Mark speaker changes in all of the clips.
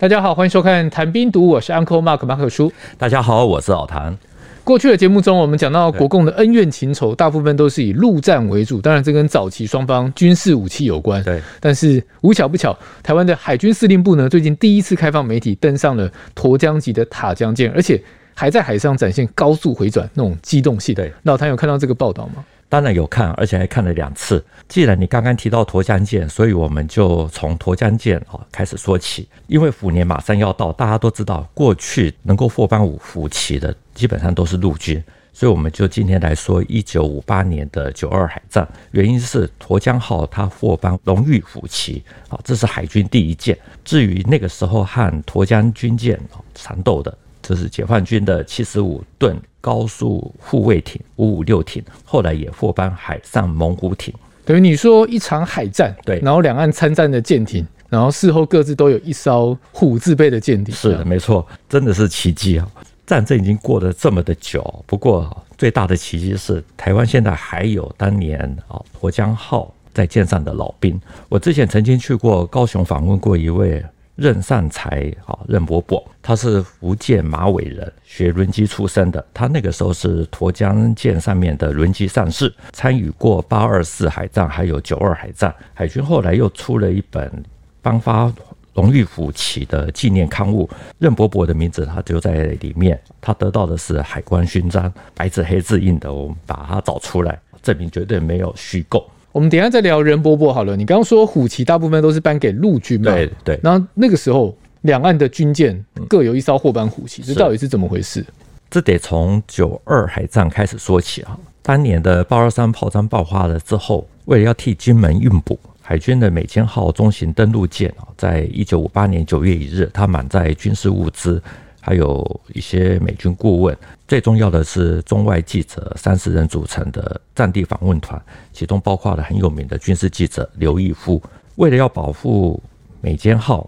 Speaker 1: 大家好，欢迎收看《谈兵读武》，我是 Uncle Mark 马可叔。
Speaker 2: 大家好，我是老谭。
Speaker 1: 过去的节目中，我们讲到国共的恩怨情仇，大部分都是以陆战为主。当然，这跟早期双方军事武器有关。
Speaker 2: 对，
Speaker 1: 但是无巧不巧，台湾的海军司令部呢，最近第一次开放媒体登上了沱江级的塔江舰，而且还在海上展现高速回转那种机动性。
Speaker 2: 对，
Speaker 1: 老谭有看到这个报道吗？
Speaker 2: 当然有看，而且还看了两次。既然你刚刚提到沱江舰，所以我们就从沱江舰啊开始说起。因为虎年马上要到，大家都知道，过去能够获颁五虎旗的基本上都是陆军，所以我们就今天来说一九五八年的九二海战。原因是沱江号它获颁荣誉虎旗啊，这是海军第一舰。至于那个时候和沱江军舰缠斗的，这是解放军的七十五吨高速护卫艇五五六艇，后来也获颁海上猛虎艇。
Speaker 1: 等于你说一场海战，
Speaker 2: 对，
Speaker 1: 然后两岸参战的舰艇，然后事后各自都有一艘虎字辈的舰艇。
Speaker 2: 是的，没错，真的是奇迹啊！战争已经过了这么的久，不过最大的奇迹是台湾现在还有当年啊沱江号在舰上的老兵。我之前曾经去过高雄访问过一位。任善才啊，任伯伯，他是福建马尾人，学轮机出身的。他那个时候是沱江舰上面的轮机上士，参与过八二四海战，还有九二海战。海军后来又出了一本颁发荣誉虎旗的纪念刊物，任伯伯的名字他就在里面。他得到的是海关勋章，白纸黑字印的。我们把它找出来，证明绝对没有虚构。
Speaker 1: 我们等一下再聊任伯伯好了。你刚刚说虎旗大部分都是颁给陆军嘛？
Speaker 2: 对对。
Speaker 1: 然后那个时候，两岸的军舰各有一艘获颁虎旗，这到底是怎么回事？
Speaker 2: 这得从九二海战开始说起啊。当年的八二三炮战爆发了之后，为了要替金门运补，海军的美坚号中型登陆舰啊，在一九五八年九月一日，它满载军事物资。还有一些美军顾问，最重要的是中外记者三十人组成的战地访问团，其中包括了很有名的军事记者刘义夫。为了要保护美坚号，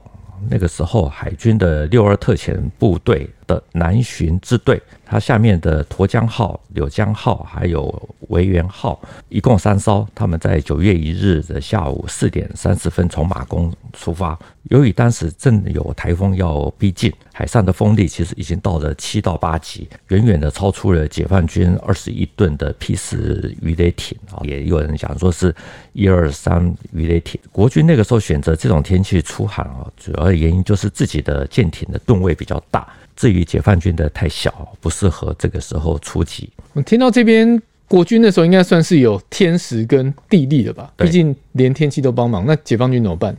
Speaker 2: 那个时候海军的六二特遣部队的南巡支队，它下面的沱江号、柳江号还有维园号，一共三艘。他们在九月一日的下午四点三十分从马公出发。由于当时正有台风要逼近，海上的风力其实已经到了七到八级，远远的超出了解放军二十一吨的 P 四鱼雷艇啊。也有人讲说是一二三鱼雷艇。国军那个时候选择这种天气出海啊，主要的原因就是自己的舰艇的吨位比较大。至于解放军的太小，不适合这个时候出击。
Speaker 1: 我听到这边，国军的时候应该算是有天时跟地利的吧？毕竟连天气都帮忙。那解放军怎么办？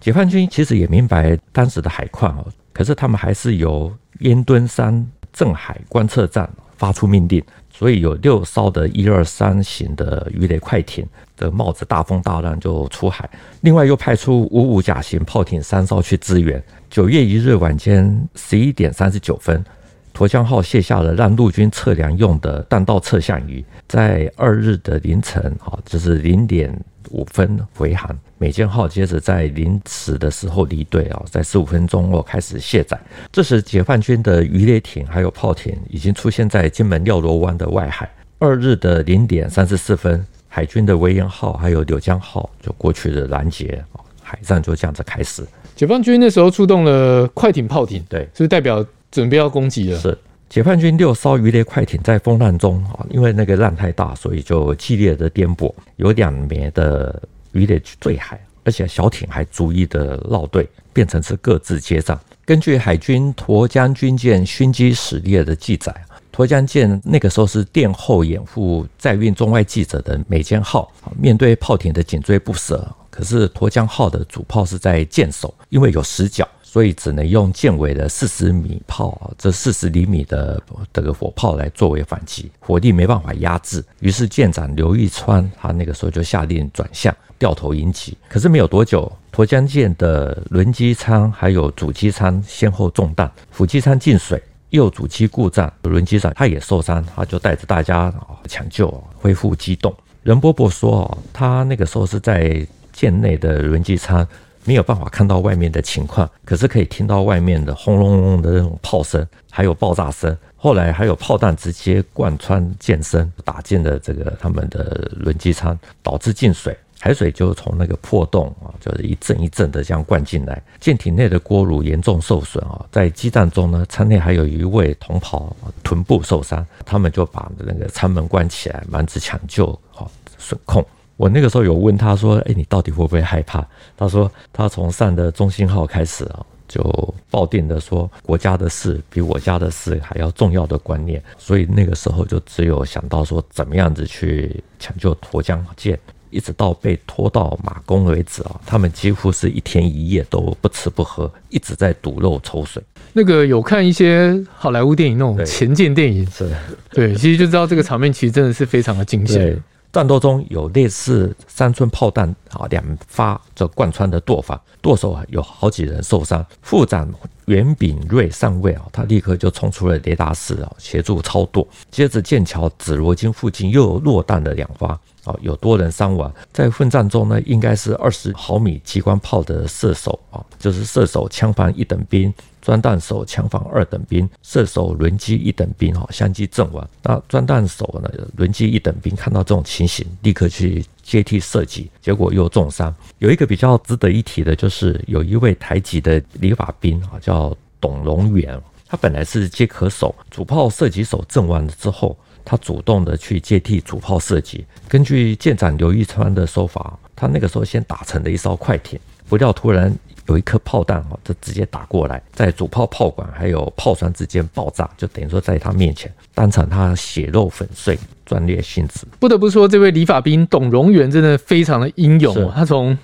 Speaker 2: 解放军其实也明白当时的海况哦，可是他们还是由烟墩山镇海观测站发出命令，所以有六艘的一二三型的鱼雷快艇的冒着大风大浪就出海，另外又派出五五甲型炮艇三艘去支援。九月一日晚间十一点三十九分，沱江号卸下了让陆军测量用的弹道测向仪，在二日的凌晨啊，就是零点五分回航。美舰号接着在临死的时候离队啊，在十五分钟后开始卸载。这时，解放军的鱼雷艇还有炮艇已经出现在金门廖罗湾的外海。二日的零点三十四分，海军的维园号还有柳江号就过去了拦截，海战就这样子开始。
Speaker 1: 解放军那时候出动了快艇、炮艇，
Speaker 2: 对，
Speaker 1: 是不是代表准备要攻击了？
Speaker 2: 是，解放军六艘鱼雷快艇在风浪中啊，因为那个浪太大，所以就剧烈的颠簸，有两枚的鱼雷坠海，而且小艇还逐一的绕队，变成是各自接战。根据海军沱江军舰勋机史列的记载，沱江舰那个时候是殿后掩护载运中外记者的美舰号，面对炮艇的紧追不舍。可是沱江号的主炮是在舰首，因为有死角，所以只能用舰尾的四十米炮，这四十厘米的这个火炮来作为反击，火力没办法压制。于是舰长刘玉川他那个时候就下令转向，掉头迎击。可是没有多久，沱江舰的轮机舱还有主机舱先后中弹，辅机舱进水，右主机故障，轮机长他也受伤，他就带着大家抢救，恢复机动。任伯伯说，他那个时候是在。舰内的轮机舱没有办法看到外面的情况，可是可以听到外面的轰隆隆的那种炮声，还有爆炸声。后来还有炮弹直接贯穿舰身，打进了这个他们的轮机舱，导致进水。海水就从那个破洞啊，就是一阵一阵的这样灌进来。舰艇内的锅炉严重受损啊，在激战中呢，舱内还有一位同袍臀部受伤，他们就把那个舱门关起来，瞒着抢救啊损控。我那个时候有问他说：“哎，你到底会不会害怕？”他说：“他从上的中心号开始啊。”就抱定的说，国家的事比我家的事还要重要的观念，所以那个时候就只有想到说，怎么样子去抢救沱江舰，一直到被拖到马公为止啊，他们几乎是一天一夜都不吃不喝，一直在堵漏抽水。
Speaker 1: 那个有看一些好莱坞电影那种前舰电影，是，对，其实就知道这个场面其实真的是非常的惊险。
Speaker 2: 战斗中有类似三寸炮弹啊，两发这贯穿的舵房，舵手啊有好几人受伤。副长袁炳瑞上尉啊，他立刻就冲出了雷达室啊，协助操舵。接着剑桥紫罗金附近又有落弹了两发啊，有多人伤亡。在混战中呢，应该是二十毫米机关炮的射手啊，就是射手枪房一等兵。钻弹手枪房二等兵，射手轮机一等兵，哈，相继阵亡。那钻弹手呢？轮机一等兵看到这种情形，立刻去接替射击，结果又重伤。有一个比较值得一提的，就是有一位台籍的理发兵，啊，叫董荣元，他本来是接壳手，主炮射击手阵亡了之后，他主动的去接替主炮射击。根据舰长刘玉川的说法，他那个时候先打沉了一艘快艇，不料突然。有一颗炮弹哈，就直接打过来，在主炮炮管还有炮栓之间爆炸，就等于说在他面前，当场他血肉粉碎，壮烈性死。
Speaker 1: 不得不说，这位理发兵董荣元真的非常的英勇哦，他从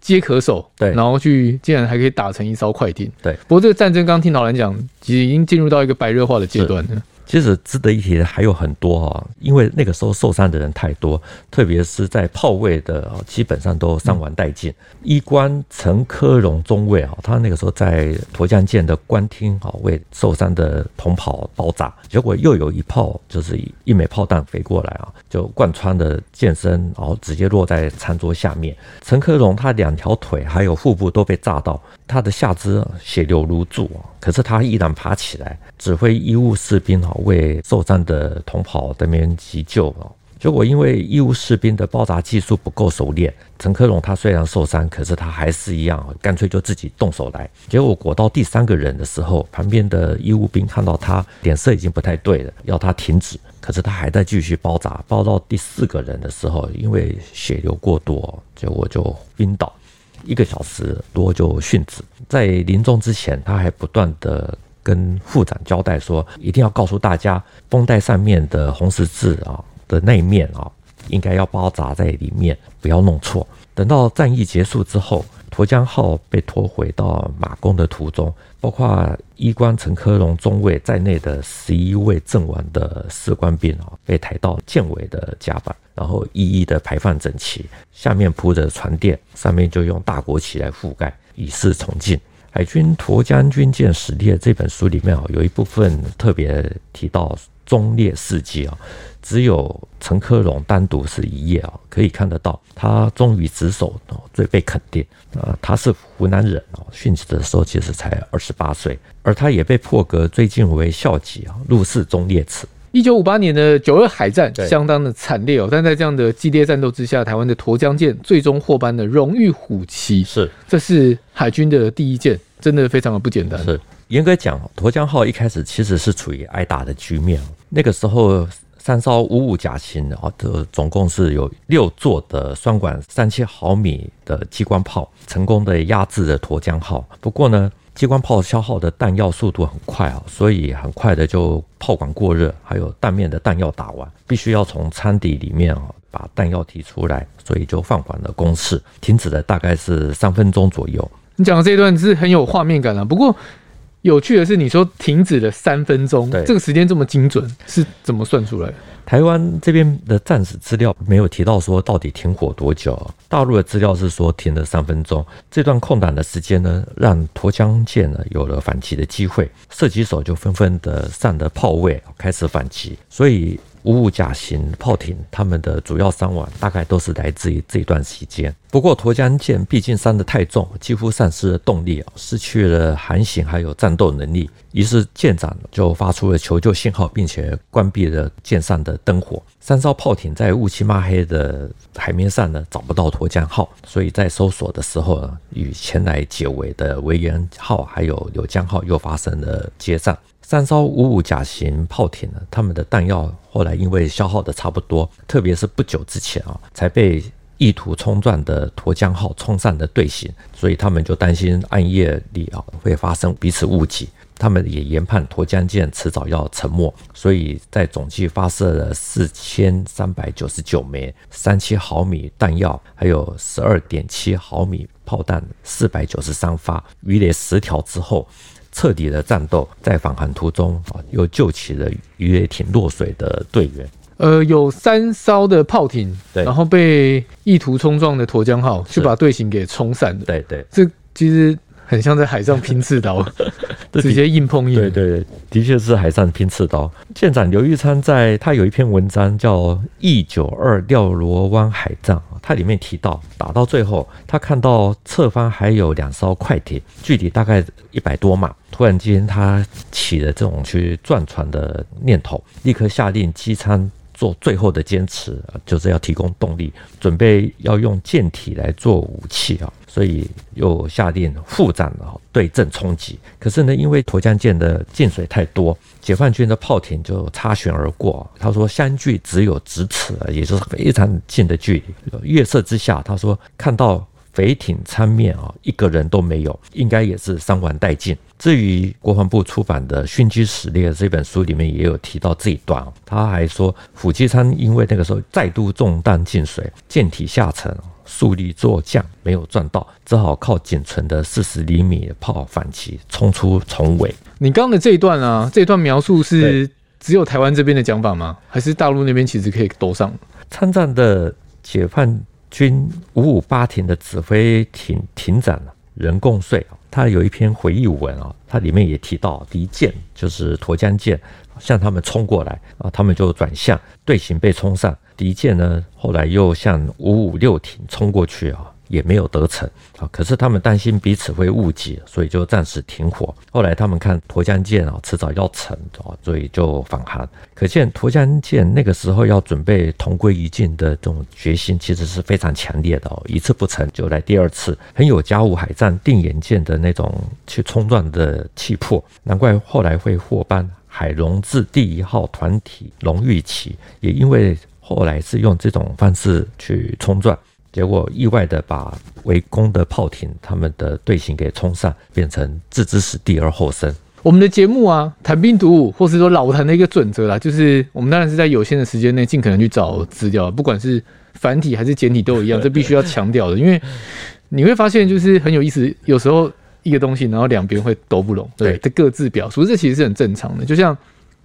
Speaker 1: 接壳手对，然后去竟然还可以打成一艘快艇。
Speaker 2: 对，
Speaker 1: 不过这个战争刚刚听老兰讲，其实已经进入到一个白热化的阶段了。
Speaker 2: 其实值得一提的还有很多哈，因为那个时候受伤的人太多，特别是在炮位的，基本上都伤亡殆尽。医官陈科荣中尉啊，他那个时候在沱江舰的官厅啊，为受伤的同袍包扎，结果又有一炮，就是一枚炮弹飞过来啊，就贯穿了舰身，然后直接落在餐桌下面。陈科荣他两条腿还有腹部都被炸到。他的下肢血流如注啊，可是他依然爬起来，指挥医务士兵啊为受伤的同袍那边急救啊。结果因为医务士兵的包扎技术不够熟练，陈科荣他虽然受伤，可是他还是一样，干脆就自己动手来。结果裹到第三个人的时候，旁边的医务兵看到他脸色已经不太对了，要他停止，可是他还在继续包扎。包到第四个人的时候，因为血流过多，结果就晕倒。一个小时多就殉职，在临终之前，他还不断的跟副长交代说，一定要告诉大家，绷带上面的红十字啊的那一面啊，应该要包扎在里面，不要弄错。等到战役结束之后，沱江号被拖回到马公的途中，包括医官陈科荣中尉在内的十一位阵亡的士官兵啊，被抬到舰尾的甲板，然后一一的排放整齐，下面铺着船垫，上面就用大国旗来覆盖，以示崇敬。海军沱江军舰史列这本书里面啊，有一部分特别提到忠烈事迹啊。只有陈克荣单独是一页啊，可以看得到他忠于职守哦，最被肯定。呃，他是湖南人哦，殉职的时候其实才二十八岁，而他也被破格追晋为校级啊，入侍忠烈祠。
Speaker 1: 一九五八年的九二海战相当的惨烈哦，但在这样的激烈战斗之下，台湾的沱江舰最终获颁的荣誉虎旗，是这是海军的第一舰，真的非常的不简单。
Speaker 2: 是严格讲，沱江号一开始其实是处于挨打的局面，那个时候。三艘五五甲型的啊，这总共是有六座的双管三七毫米的机关炮，成功的压制了沱江号。不过呢，机关炮消耗的弹药速度很快啊，所以很快的就炮管过热，还有弹面的弹药打完，必须要从舱底里面啊把弹药提出来，所以就放缓了攻势，停止了大概是三分钟左右。
Speaker 1: 你讲的这一段是很有画面感啊，不过。有趣的是，你说停止了三分钟，这个时间这么精准，是怎么算出来的？
Speaker 2: 台湾这边的战史资料没有提到说到底停火多久，大陆的资料是说停了三分钟。这段空档的时间呢，让沱江舰呢有了反击的机会，射击手就纷纷的上了炮位开始反击，所以五五甲型炮艇，他们的主要伤亡大概都是来自于这一段时间。不过沱江舰毕竟伤得太重，几乎丧失了动力，失去了航行还有战斗能力。于是舰长就发出了求救信号，并且关闭了舰上的灯火。三艘炮艇在乌漆嘛黑的海面上呢，找不到沱江号，所以在搜索的时候呢，与前来解围的维园号还有柳江号又发生了接战。三艘五五甲型炮艇呢，他们的弹药后来因为消耗的差不多，特别是不久之前啊，才被意图冲撞的沱江号冲散的队形，所以他们就担心暗夜里啊会发生彼此误击。他们也研判沱江舰迟早要沉没，所以在总计发射了四千三百九十九枚三七毫米弹药，还有十二点七毫米炮弹四百九十三发，鱼雷十条之后。彻底的战斗，在返航途中啊，又救起了鱼雷艇落水的队员。
Speaker 1: 呃，有三艘的炮艇，对，然后被意图冲撞的沱江号，就把队形给冲散了。
Speaker 2: 对对，
Speaker 1: 这其实很像在海上拼刺刀，直接硬碰硬。
Speaker 2: 对对对，的确是海上拼刺刀。舰长刘玉昌在他有一篇文章叫《一九二廖罗湾海战》。他里面提到，打到最后，他看到侧方还有两艘快艇，距离大概一百多码。突然间，他起了这种去撞船的念头，立刻下令机舱做最后的坚持，就是要提供动力，准备要用舰体来做武器啊。所以又下令腹战了，对阵冲击。可是呢，因为沱江舰的进水太多，解放军的炮艇就擦舷而过。他说相距只有咫尺，也就是非常近的距离。月色之下，他说看到匪艇舱面啊，一个人都没有，应该也是伤亡殆尽。至于国防部出版的《殉机史列》这本书里面也有提到这一段，他还说副机舱因为那个时候再度中弹进水，舰体下沉。速率骤降，没有赚到，只好靠仅存的四十厘米的炮反击，冲出重围。
Speaker 1: 你刚刚的这一段啊，这一段描述是只有台湾这边的讲法吗？还是大陆那边其实可以都上？
Speaker 2: 参战的解放军五五八艇的指挥艇艇长任共岁，他有一篇回忆文啊，他里面也提到敌舰就是沱江舰向他们冲过来啊，他们就转向，队形被冲散。敌舰呢，后来又向五五六艇冲过去啊，也没有得逞啊。可是他们担心彼此会误解，所以就暂时停火。后来他们看沱江舰啊，迟早要沉啊，所以就返航。可见沱江舰那个时候要准备同归于尽的这种决心，其实是非常强烈的哦。一次不成就来第二次，很有甲午海战定远舰的那种去冲撞的气魄。难怪后来会获颁海龙字第一号团体荣誉旗，也因为。后来是用这种方式去冲撞，结果意外的把围攻的炮艇他们的队形给冲散，变成置之死地而后生。
Speaker 1: 我们的节目啊，谈兵读武，或是说老谈的一个准则啦，就是我们当然是在有限的时间内尽可能去找资料，不管是繁体还是简体都一样，这必须要强调的，因为你会发现就是很有意思，有时候一个东西，然后两边会都不拢，对，这各自表述，这其实是很正常的，就像。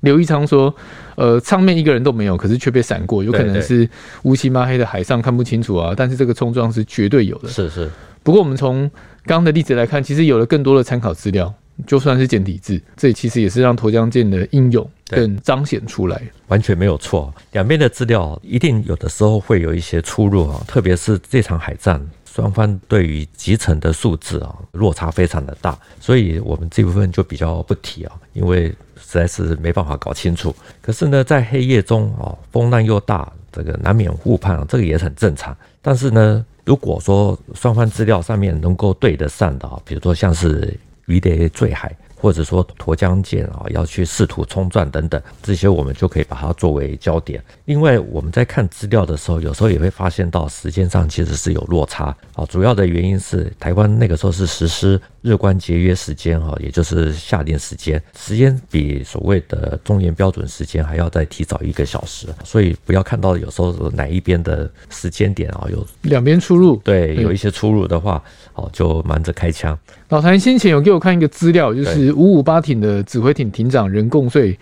Speaker 1: 刘一昌说：“呃，上面一个人都没有，可是却被闪过，有可能是乌漆抹黑的海上看不清楚啊。但是这个冲撞是绝对有的。
Speaker 2: 是是。
Speaker 1: 不过我们从刚刚的例子来看，其实有了更多的参考资料，就算是简体字，这其实也是让沱江舰的英勇更彰显出来。
Speaker 2: 完全没有错，两边的资料一定有的时候会有一些出入啊，特别是这场海战。”双方对于集成的数字啊，落差非常的大，所以我们这部分就比较不提啊，因为实在是没办法搞清楚。可是呢，在黑夜中啊，风浪又大，这个难免误判，这个也很正常。但是呢，如果说双方资料上面能够对得上的啊，比如说像是鱼雷坠海。或者说沱江舰啊要去试图冲撞等等，这些我们就可以把它作为焦点。另外，我们在看资料的时候，有时候也会发现到时间上其实是有落差啊。主要的原因是台湾那个时候是实施日关节约时间哈，也就是夏令时间，时间比所谓的中原标准时间还要再提早一个小时，所以不要看到有时候哪一边的时间点啊有
Speaker 1: 两边出入，
Speaker 2: 对，有一些出入的话，哦就忙着开枪。
Speaker 1: 老谭先前有给我看一个资料，就是五五八艇的指挥艇艇长任共岁，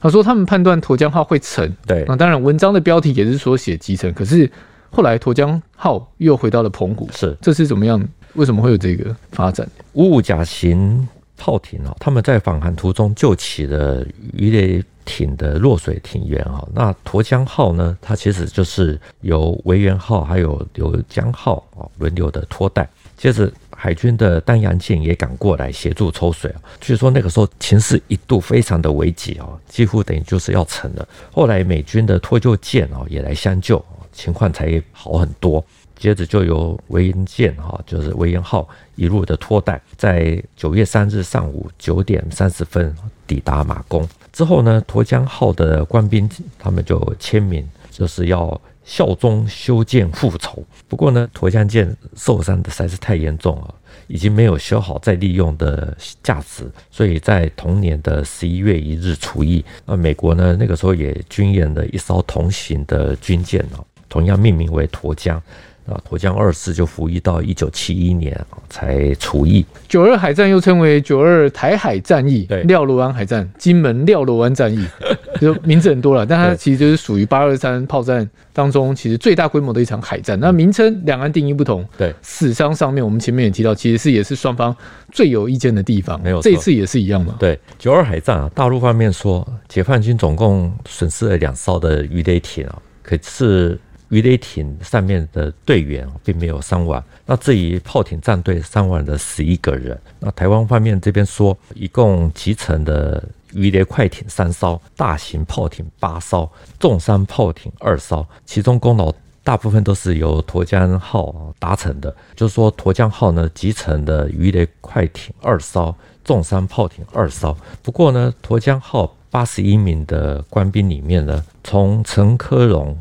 Speaker 1: 他说他们判断沱江号会沉。
Speaker 2: 对，
Speaker 1: 那当然文章的标题也是说写击沉，可是后来沱江号又回到了澎湖，
Speaker 2: 是，
Speaker 1: 这是怎么样？为什么会有这个发展？
Speaker 2: 五五甲型炮艇啊，他们在返航途中救起了鱼雷艇的落水艇员啊。那沱江号呢，它其实就是由维园号还有流江号啊轮流的拖带。接着，海军的丹阳舰也赶过来协助抽水啊。据说那个时候情势一度非常的危急啊，几乎等于就是要沉了。后来美军的脱救舰啊也来相救，情况才好很多。接着就由维恩舰哈，就是维恩号一路的拖带，在九月三日上午九点三十分抵达马公。之后呢，沱江号的官兵他们就签名，就是要效忠修建复仇。不过呢，沱江舰受伤的实在是太严重了，已经没有修好再利用的价值，所以在同年的十一月一日除役。那美国呢，那个时候也军演了一艘同型的军舰哦，同样命名为沱江。啊，沱江二世就服役到一九七一年才除役。
Speaker 1: 九二海战又称为九二台海战役、廖罗湾海战、金门廖罗湾战役，就名字很多了，但它其实就是属于八二三炮战当中其实最大规模的一场海战。那名称两岸定义不同，对死伤上面我们前面也提到，其实是也是双方最有意见的地方。没有，这一次也是一样嘛。
Speaker 2: 对，九二海战啊，大陆方面说解放军总共损失了两艘的鱼雷艇啊，可是。鱼雷艇上面的队员并没有伤亡，那至于炮艇战队伤亡的十一个人。那台湾方面这边说，一共击沉的鱼雷快艇三艘，大型炮艇八艘，重山炮艇二艘，其中功劳大部分都是由沱江号达成的。就是说，沱江号呢击沉的鱼雷快艇二艘，重山炮艇二艘。不过呢，沱江号八十一名的官兵里面呢，从陈科荣。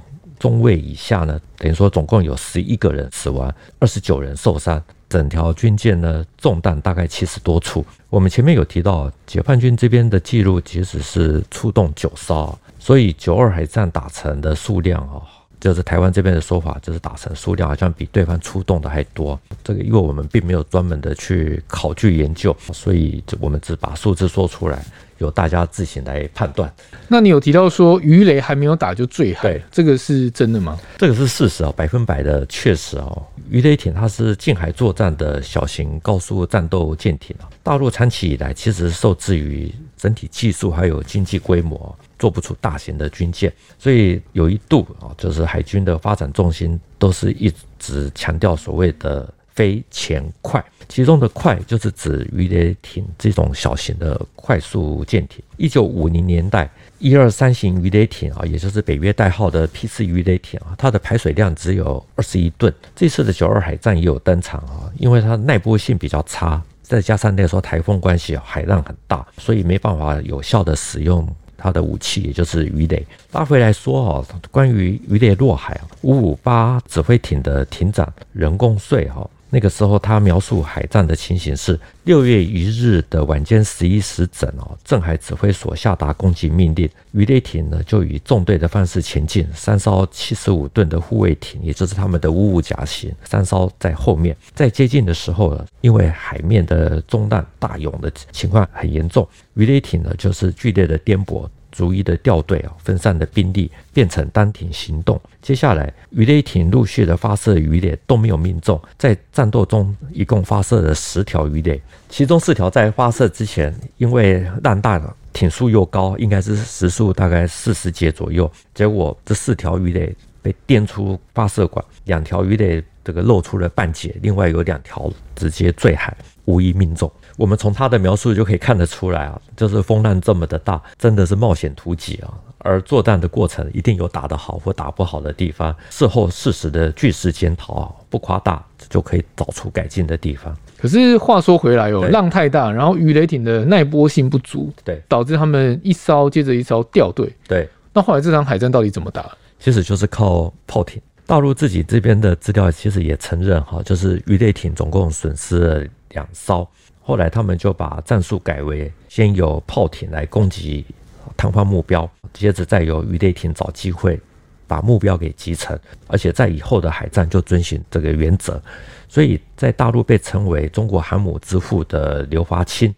Speaker 2: 中尉以下呢，等于说总共有十一个人死亡，二十九人受伤。整条军舰呢，中弹大概七十多处。我们前面有提到，解放军这边的记录其实是出动九艘，所以九二海战打沉的数量啊，就是台湾这边的说法，就是打沉数量好像比对方出动的还多。这个因为我们并没有专门的去考据研究，所以我们只把数字说出来。由大家自行来判断。
Speaker 1: 那你有提到说鱼雷还没有打就坠海，对，这个是真的吗？
Speaker 2: 这个是事实啊，百分百的确实啊。鱼雷艇它是近海作战的小型高速战斗舰艇啊。大陆长期以来其实受制于整体技术还有经济规模，做不出大型的军舰，所以有一度啊，就是海军的发展重心都是一直强调所谓的。飞潜快，其中的快就是指鱼雷艇这种小型的快速舰艇。一九五零年代，一二三型鱼雷艇啊，也就是北约代号的 P 四鱼雷艇啊，它的排水量只有二十一吨。这次的九二海战也有登场啊，因为它耐波性比较差，再加上那时候台风关系，海浪很大，所以没办法有效的使用它的武器，也就是鱼雷。拉回来说啊，关于鱼雷落海啊，五五八指挥艇的艇长人工税哈。那个时候，他描述海战的情形是：六月一日的晚间十一时整哦，镇海指挥所下达攻击命令，鱼雷艇呢就以纵队的方式前进，三艘七十五吨的护卫艇，也就是他们的五五甲型，三艘在后面。在接近的时候呢，因为海面的中浪大涌的情况很严重，鱼雷艇呢就是剧烈的颠簸。逐一的掉队啊，分散的兵力变成单艇行动。接下来，鱼雷艇陆续的发射鱼雷都没有命中。在战斗中，一共发射了十条鱼雷，其中四条在发射之前，因为浪大了，艇速又高，应该是时速大概四十节左右。结果这四条鱼雷被电出发射管，两条鱼雷这个露出了半截，另外有两条直接坠海，无一命中。我们从他的描述就可以看得出来啊，就是风浪这么的大，真的是冒险突击啊。而作战的过程一定有打得好或打不好的地方，事后适时的据实检讨啊，不夸大就可以找出改进的地方。
Speaker 1: 可是话说回来哦，浪太大，然后鱼雷艇的耐波性不足，对，导致他们一艘接着一艘掉队。对，那后来这场海战到底怎么打？
Speaker 2: 其实就是靠炮艇。大陆自己这边的资料其实也承认哈，就是鱼雷艇总共损失了两艘。后来他们就把战术改为先由炮艇来攻击摊方目标，接着再由鱼雷艇找机会把目标给击沉，而且在以后的海战就遵循这个原则。所以在大陆被称为中国航母之父的刘华清，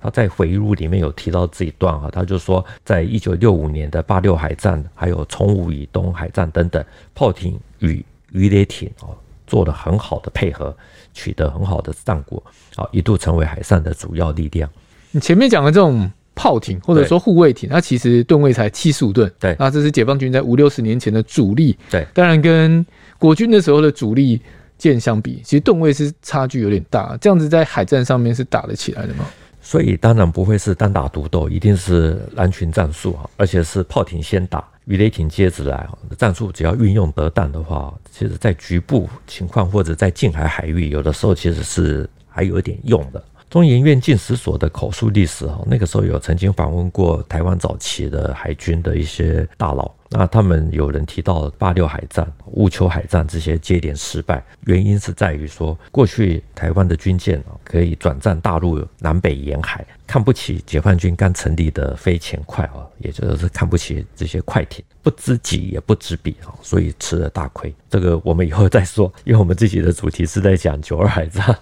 Speaker 2: 他在回忆录里面有提到这一段啊，他就说，在一九六五年的八六海战，还有崇武以东海战等等，炮艇与鱼雷艇哦做了很好的配合，取得很好的战果，啊，一度成为海上的主要力量。
Speaker 1: 你前面讲的这种炮艇或者说护卫艇，它其实吨位才七十五吨，
Speaker 2: 对，
Speaker 1: 那这是解放军在五六十年前的主力，
Speaker 2: 对，
Speaker 1: 当然跟国军的时候的主力舰相比，其实吨位是差距有点大，这样子在海战上面是打得起来的吗？
Speaker 2: 所以当然不会是单打独斗，一定是蓝群战术啊，而且是炮艇先打，鱼雷艇接着来。战术只要运用得当的话，其实在局部情况或者在近海海域，有的时候其实是还有一点用的。中研院近史所的口述历史哈，那个时候有曾经访问过台湾早期的海军的一些大佬。那他们有人提到八六海战、乌丘海战这些接连失败，原因是在于说，过去台湾的军舰可以转战大陆南北沿海，看不起解放军刚成立的飞潜快啊，也就是看不起这些快艇，不知己也不知彼啊，所以吃了大亏。这个我们以后再说，因为我们自己的主题是在讲九二海战。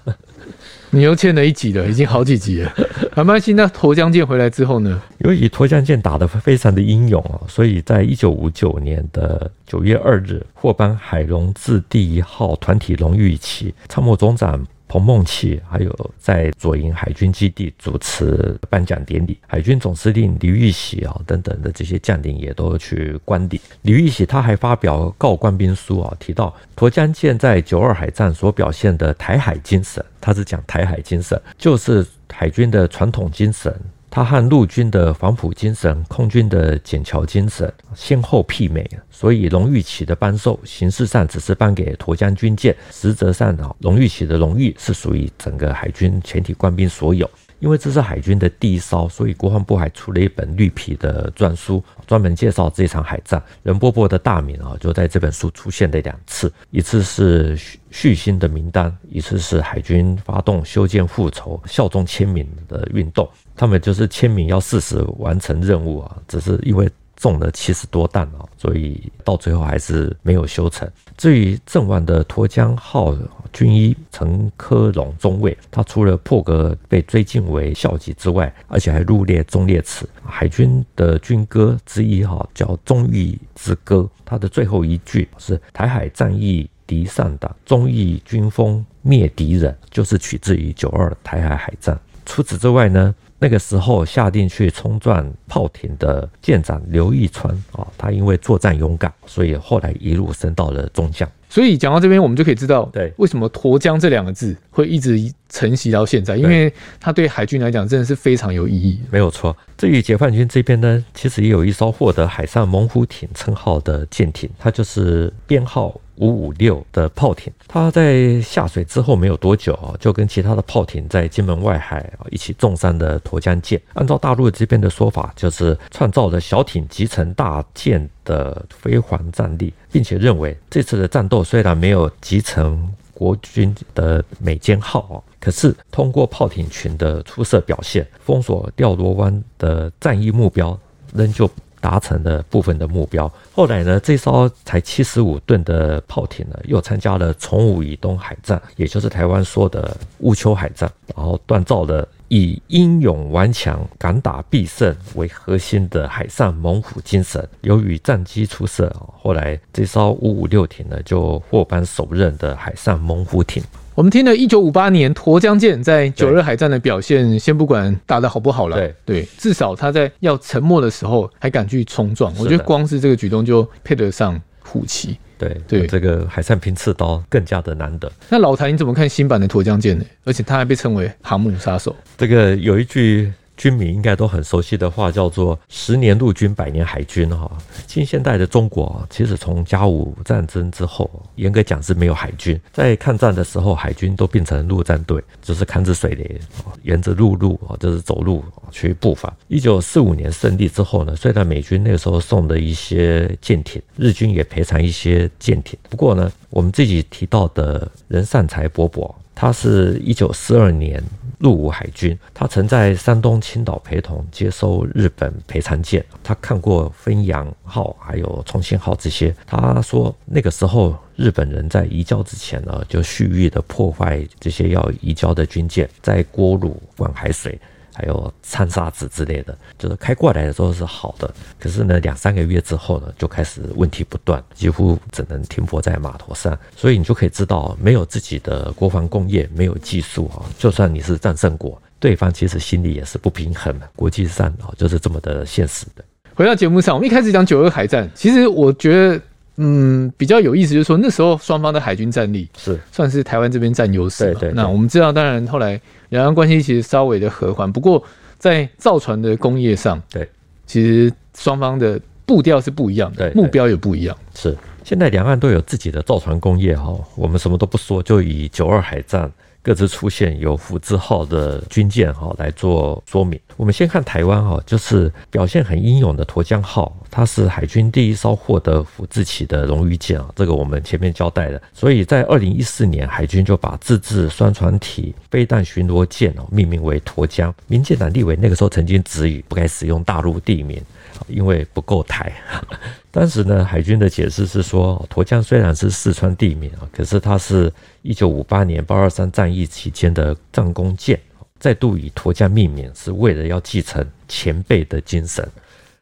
Speaker 1: 你又欠了一集了，已经好几集了。阿曼西，那沱江舰回来之后呢？
Speaker 2: 由于沱江舰打得非常的英勇啊，所以在一九五九年的九月二日，获颁海龙自第一号团体荣誉旗，参谋总长。彭梦琪还有在左营海军基地主持颁奖典礼，海军总司令李玉玺啊等等的这些将领也都去观礼。李玉玺他还发表告官兵书啊，提到沱江舰在九二海战所表现的台海精神，他是讲台海精神，就是海军的传统精神。他和陆军的黄埔精神、空军的笕桥精神先后媲美，所以荣誉旗的颁授，形式上只是颁给沱江军舰，实则上，荣誉旗的荣誉是属于整个海军全体官兵所有。因为这是海军的第一艘，所以国防部还出了一本绿皮的专书，专门介绍这场海战。任伯伯的大名啊，就在这本书出现了两次，一次是续续新的名单，一次是海军发动修建复仇、效忠签名的运动。他们就是签名要适时完成任务啊，只是因为。中了七十多弹啊，所以到最后还是没有修成。至于阵亡的沱江号军医陈科荣中尉，他除了破格被追晋为校级之外，而且还入列忠烈祠。海军的军歌之一哈叫《忠义之歌》，它的最后一句是“台海战役敌上党，忠义军风灭敌人”，就是取自于九二台海海战。除此之外呢，那个时候下定去冲撞炮艇的舰长刘义川啊，他因为作战勇敢，所以后来一路升到了中将。所以讲到这边，我们就可以知道，对，为什么沱江这两个字会一直承袭到现在，因为它对海军来讲真的是非常有意义。没有错。至于解放军这边呢，其实也有一艘获得海上猛虎艇称号的舰艇，它就是编号。五五六的炮艇，它在下水之后没有多久啊，就跟其他的炮艇在金门外海一起重伤的沱江舰。按照大陆这边的说法，就是创造了小艇集成大舰的辉煌战例，并且认为这次的战斗虽然没有集成国军的美坚号啊，可是通过炮艇群的出色表现，封锁吊罗湾的战役目标，仍旧。达成了部分的目标。后来呢，这艘才七十五吨的炮艇呢，又参加了崇武以东海战，也就是台湾说的乌丘海战，然后锻造了以英勇顽强、敢打必胜为核心的海上猛虎精神。由于战绩出色，后来这艘五五六艇呢，就获颁首任的海上猛虎艇。我们听了一九五八年沱江舰在九日海战的表现，先不管打得好不好了，对对，至少他在要沉没的时候还敢去冲撞，我觉得光是这个举动就配得上虎旗。对对，这个海上拼刺刀更加的难得。那老谭你怎么看新版的沱江舰呢？而且它还被称为航母杀手。这个有一句。军迷应该都很熟悉的话叫做“十年陆军，百年海军”哈。近现代的中国，其实从甲午战争之后，严格讲是没有海军。在抗战的时候，海军都变成陆战队，就是看着水雷，沿着陆路啊，就是走路去布防。一九四五年胜利之后呢，虽然美军那个时候送的一些舰艇，日军也赔偿一些舰艇。不过呢，我们自己提到的任善财伯伯，他是一九四二年。陆武海军，他曾在山东青岛陪同接收日本赔偿舰。他看过汾阳号还有重庆号这些。他说那个时候日本人在移交之前呢，就蓄意的破坏这些要移交的军舰，在锅炉灌海水，还有掺沙子之类的，就是开过来的时候是好的，可是呢，两三个月之后呢，就开始问题不断，几乎只能停泊在码头上。所以你就可以知道，没有自己的国防工业，没有技术啊，就算你是战胜国，对方其实心里也是不平衡的。国际上啊，就是这么的现实的。
Speaker 1: 回到节目上，我们一开始讲九二海战，其实我觉得。嗯，比较有意思，就是说那时候双方的海军战力是算是台湾这边占优势。对，对对。那我们知道，当然后来两岸关系其实稍微的和缓，不过在造船的工业上，对，其实双方的步调是不一样的，目标也不一样。
Speaker 2: 是，现在两岸都有自己的造船工业哈，我们什么都不说，就以九二海战。各自出现有福字号的军舰哈来做说明。我们先看台湾哈，就是表现很英勇的沱江号，它是海军第一艘获得福字旗的荣誉舰啊。这个我们前面交代了。所以在二零一四年，海军就把自制双船体飞弹巡逻舰哦命名为沱江。民进党立委那个时候曾经质疑不该使用大陆地名。因为不够台，当时呢，海军的解释是说，沱江虽然是四川地名啊，可是它是一九五八年八二三战役期间的战功舰，再度以沱江命名，是为了要继承前辈的精神。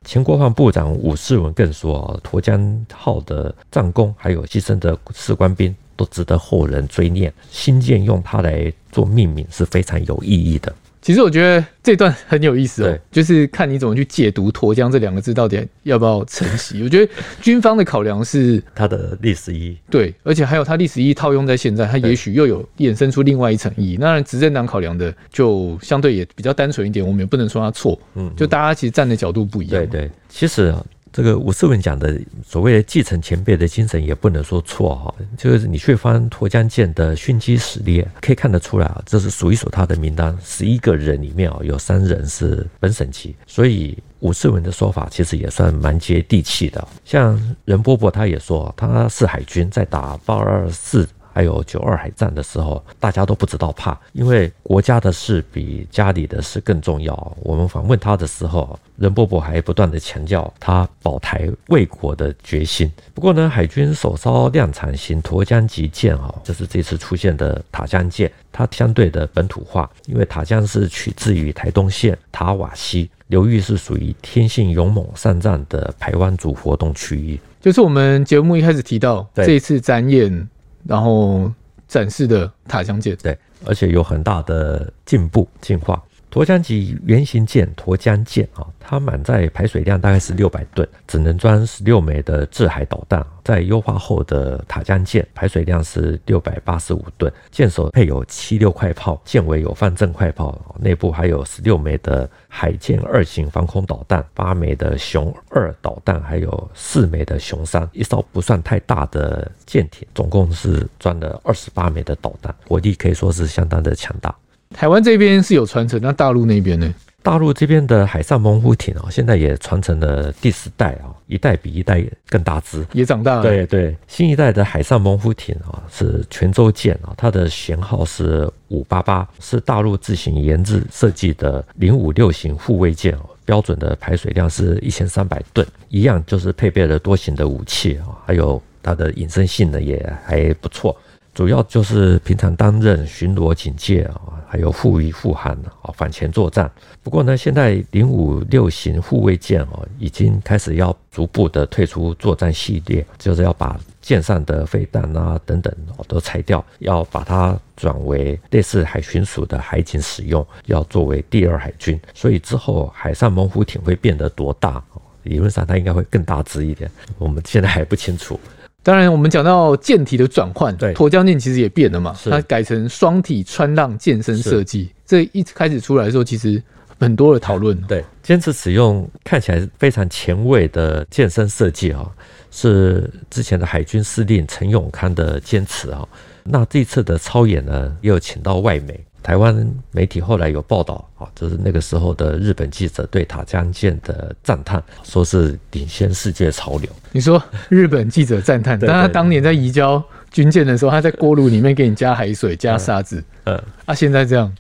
Speaker 2: 前国防部长伍世文更说啊，沱江号的战功还有牺牲的士官兵都值得后人追念，新舰用它来做命名是非常有意义的。
Speaker 1: 其实我觉得这段很有意思哦，就是看你怎么去解读“沱江”这两个字到底要不要承袭。我觉得军方的考量是
Speaker 2: 它的历史意义，
Speaker 1: 对，而且还有它历史意义套用在现在，它也许又有衍生出另外一层意义。当然，执政党考量的就相对也比较单纯一点，我们也不能说它错。嗯，就大家其实站的角度不一样。
Speaker 2: 对对，其实。这个伍世文讲的所谓的继承前辈的精神，也不能说错哈。就是你去翻沱江舰的训机史列，可以看得出来啊，这是数一数他的名单，十一个人里面啊，有三人是本省籍，所以伍世文的说法其实也算蛮接地气的。像任伯伯他也说，他是海军在打八二四。还有九二海战的时候，大家都不知道怕，因为国家的事比家里的事更重要。我们访问他的时候，任伯伯还不断地强调他保台卫国的决心。不过呢，海军首艘量产型沱江级舰啊，就是这次出现的塔江舰，它相对的本土化，因为塔江是取自于台东县塔瓦西流域，是属于天性勇猛善战的台湾族活动区域。
Speaker 1: 就是我们节目一开始提到这一次展演。然后展示的塔香舰，
Speaker 2: 对，而且有很大的进步进化。沱江级原型舰沱江舰啊，它满载排水量大概是六百吨，只能装十六枚的制海导弹。在优化后的塔江舰排水量是六百八十五吨，舰首配有七六快炮，舰尾有放正快炮，内部还有十六枚的海剑二型防空导弹，八枚的熊二导弹，还有四枚的熊三，一艘不算太大的舰艇，总共是装了二十八枚的导弹，火力可以说是相当的强大。
Speaker 1: 台湾这边是有传承，那大陆那边呢？
Speaker 2: 大陆这边的海上猛虎艇啊，现在也传承了第十代啊，一代比一代更大只，
Speaker 1: 也长大了。
Speaker 2: 对对，新一代的海上猛虎艇啊，是泉州舰啊，它的舷号是五八八，是大陆自行研制设计的零五六型护卫舰哦，标准的排水量是一千三百吨，一样就是配备了多型的武器啊，还有它的隐身性能也还不错。主要就是平常担任巡逻警戒啊，还有护渔护航啊，反潜作战。不过呢，现在零五六型护卫舰哦，已经开始要逐步的退出作战系列，就是要把舰上的飞弹啊等等哦都拆掉，要把它转为类似海巡署的海警使用，要作为第二海军。所以之后海上猛虎艇会变得多大？理论上它应该会更大只一点，我们现在还不清楚。
Speaker 1: 当然，我们讲到舰体的转换，对，沱江舰其实也变了嘛，它改成双体穿浪健身设计。这一开始出来的时候，其实很多的讨论。
Speaker 2: 对，坚持使用看起来非常前卫的健身设计啊，是之前的海军司令陈永康的坚持啊。那这次的操演呢，也有请到外媒。台湾媒体后来有报道啊，就是那个时候的日本记者对塔江舰的赞叹，说是领先世界潮流。
Speaker 1: 你说日本记者赞叹，但他当年在移交军舰的时候，他在锅炉里面给你加海水、加沙子，呃，啊，现在这样，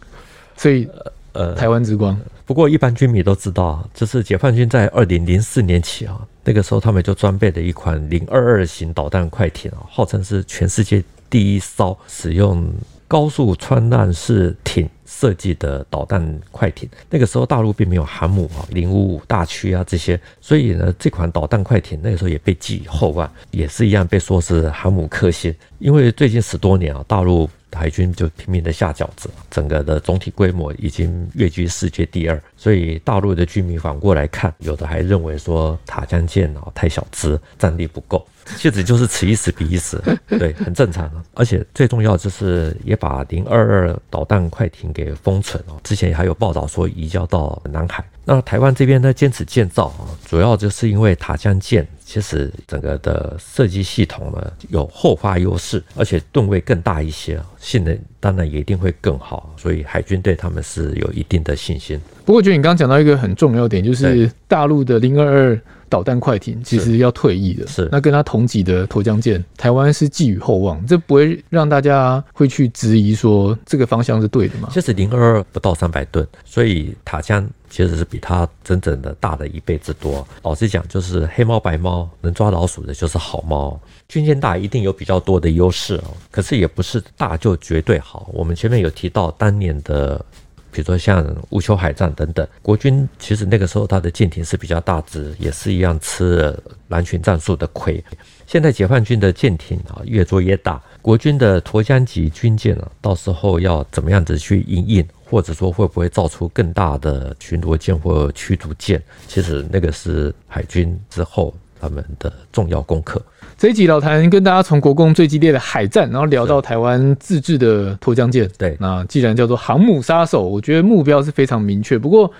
Speaker 1: 所以呃，台湾之光。
Speaker 2: 不过一般军迷都知道，就是解放军在二零零四年起啊，那个时候他们就装备了一款零二二型导弹快艇啊，号称是全世界第一艘使用。高速穿浪式艇设计的导弹快艇。那个时候大陆并没有航母啊，零五五大驱啊这些，所以呢，这款导弹快艇那个时候也被寄予厚望，也是一样被说是航母克星。因为最近十多年啊，大陆。海军就拼命的下饺子，整个的总体规模已经跃居世界第二，所以大陆的居民反过来看，有的还认为说塔江舰啊太小只，战力不够。其实就是此一时彼一时，对，很正常。而且最重要就是也把零二二导弹快艇给封存哦。之前还有报道说移交到南海。那台湾这边呢，坚持建造啊，主要就是因为塔江舰其实整个的设计系统呢有后发优势，而且吨位更大一些，性能当然也一定会更好，所以海军对他们是有一定的信心。
Speaker 1: 不过，我觉得你刚刚讲到一个很重要点，就是大陆的零二二。导弹快艇其实要退役的，
Speaker 2: 是那
Speaker 1: 跟它同级的沱江舰，台湾是寄予厚望，这不会让大家会去质疑说这个方向是对的吗？
Speaker 2: 其实零二二不到三百吨，所以塔江其实是比它整整的大的一倍之多。老实讲，就是黑猫白猫，能抓老鼠的就是好猫。军舰大一定有比较多的优势哦，可是也不是大就绝对好。我们前面有提到当年的。比如说像乌丘海战等等，国军其实那个时候它的舰艇是比较大只，也是一样吃了蓝群战术的亏。现在解放军的舰艇啊越做越大，国军的沱江级军舰啊，到时候要怎么样子去因应，或者说会不会造出更大的巡逻舰或驱逐舰？其实那个是海军之后他们的重要功课。
Speaker 1: 这一集老谭跟大家从国共最激烈的海战，然后聊到台湾自制的沱江舰。
Speaker 2: 对，
Speaker 1: 那既然叫做航母杀手，我觉得目标是非常明确。不过，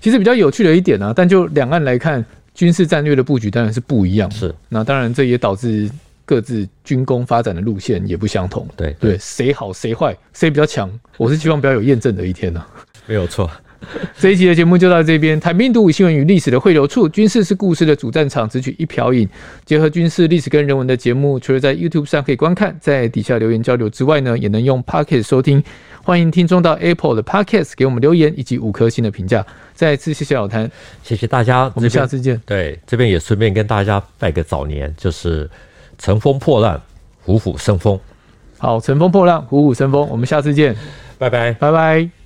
Speaker 1: 其实比较有趣的一点呢、啊，但就两岸来看，军事战略的布局当然是不一样。
Speaker 2: 是，
Speaker 1: 那当然这也导致各自军工发展的路线也不相同。
Speaker 2: 对
Speaker 1: 对，谁好谁坏，谁比较强，我是希望不要有验证的一天呢、啊。
Speaker 2: 没有错。
Speaker 1: 这一集的节目就到这边。谈兵读武，新闻与历史的汇流处，军事是故事的主战场，只取一瓢饮。结合军事、历史跟人文的节目，除了在 YouTube 上可以观看，在底下留言交流之外呢，也能用 Pocket 收听。欢迎听众到 Apple 的 Podcast 给我们留言以及五颗星的评价。再一次谢谢老谭，
Speaker 2: 谢谢大家，
Speaker 1: 我们下次见。
Speaker 2: 对，这边也顺便跟大家拜个早年，就是乘风破浪，虎虎生风。
Speaker 1: 好，乘风破浪，虎虎生风。我们下次见，
Speaker 2: 拜拜，
Speaker 1: 拜拜。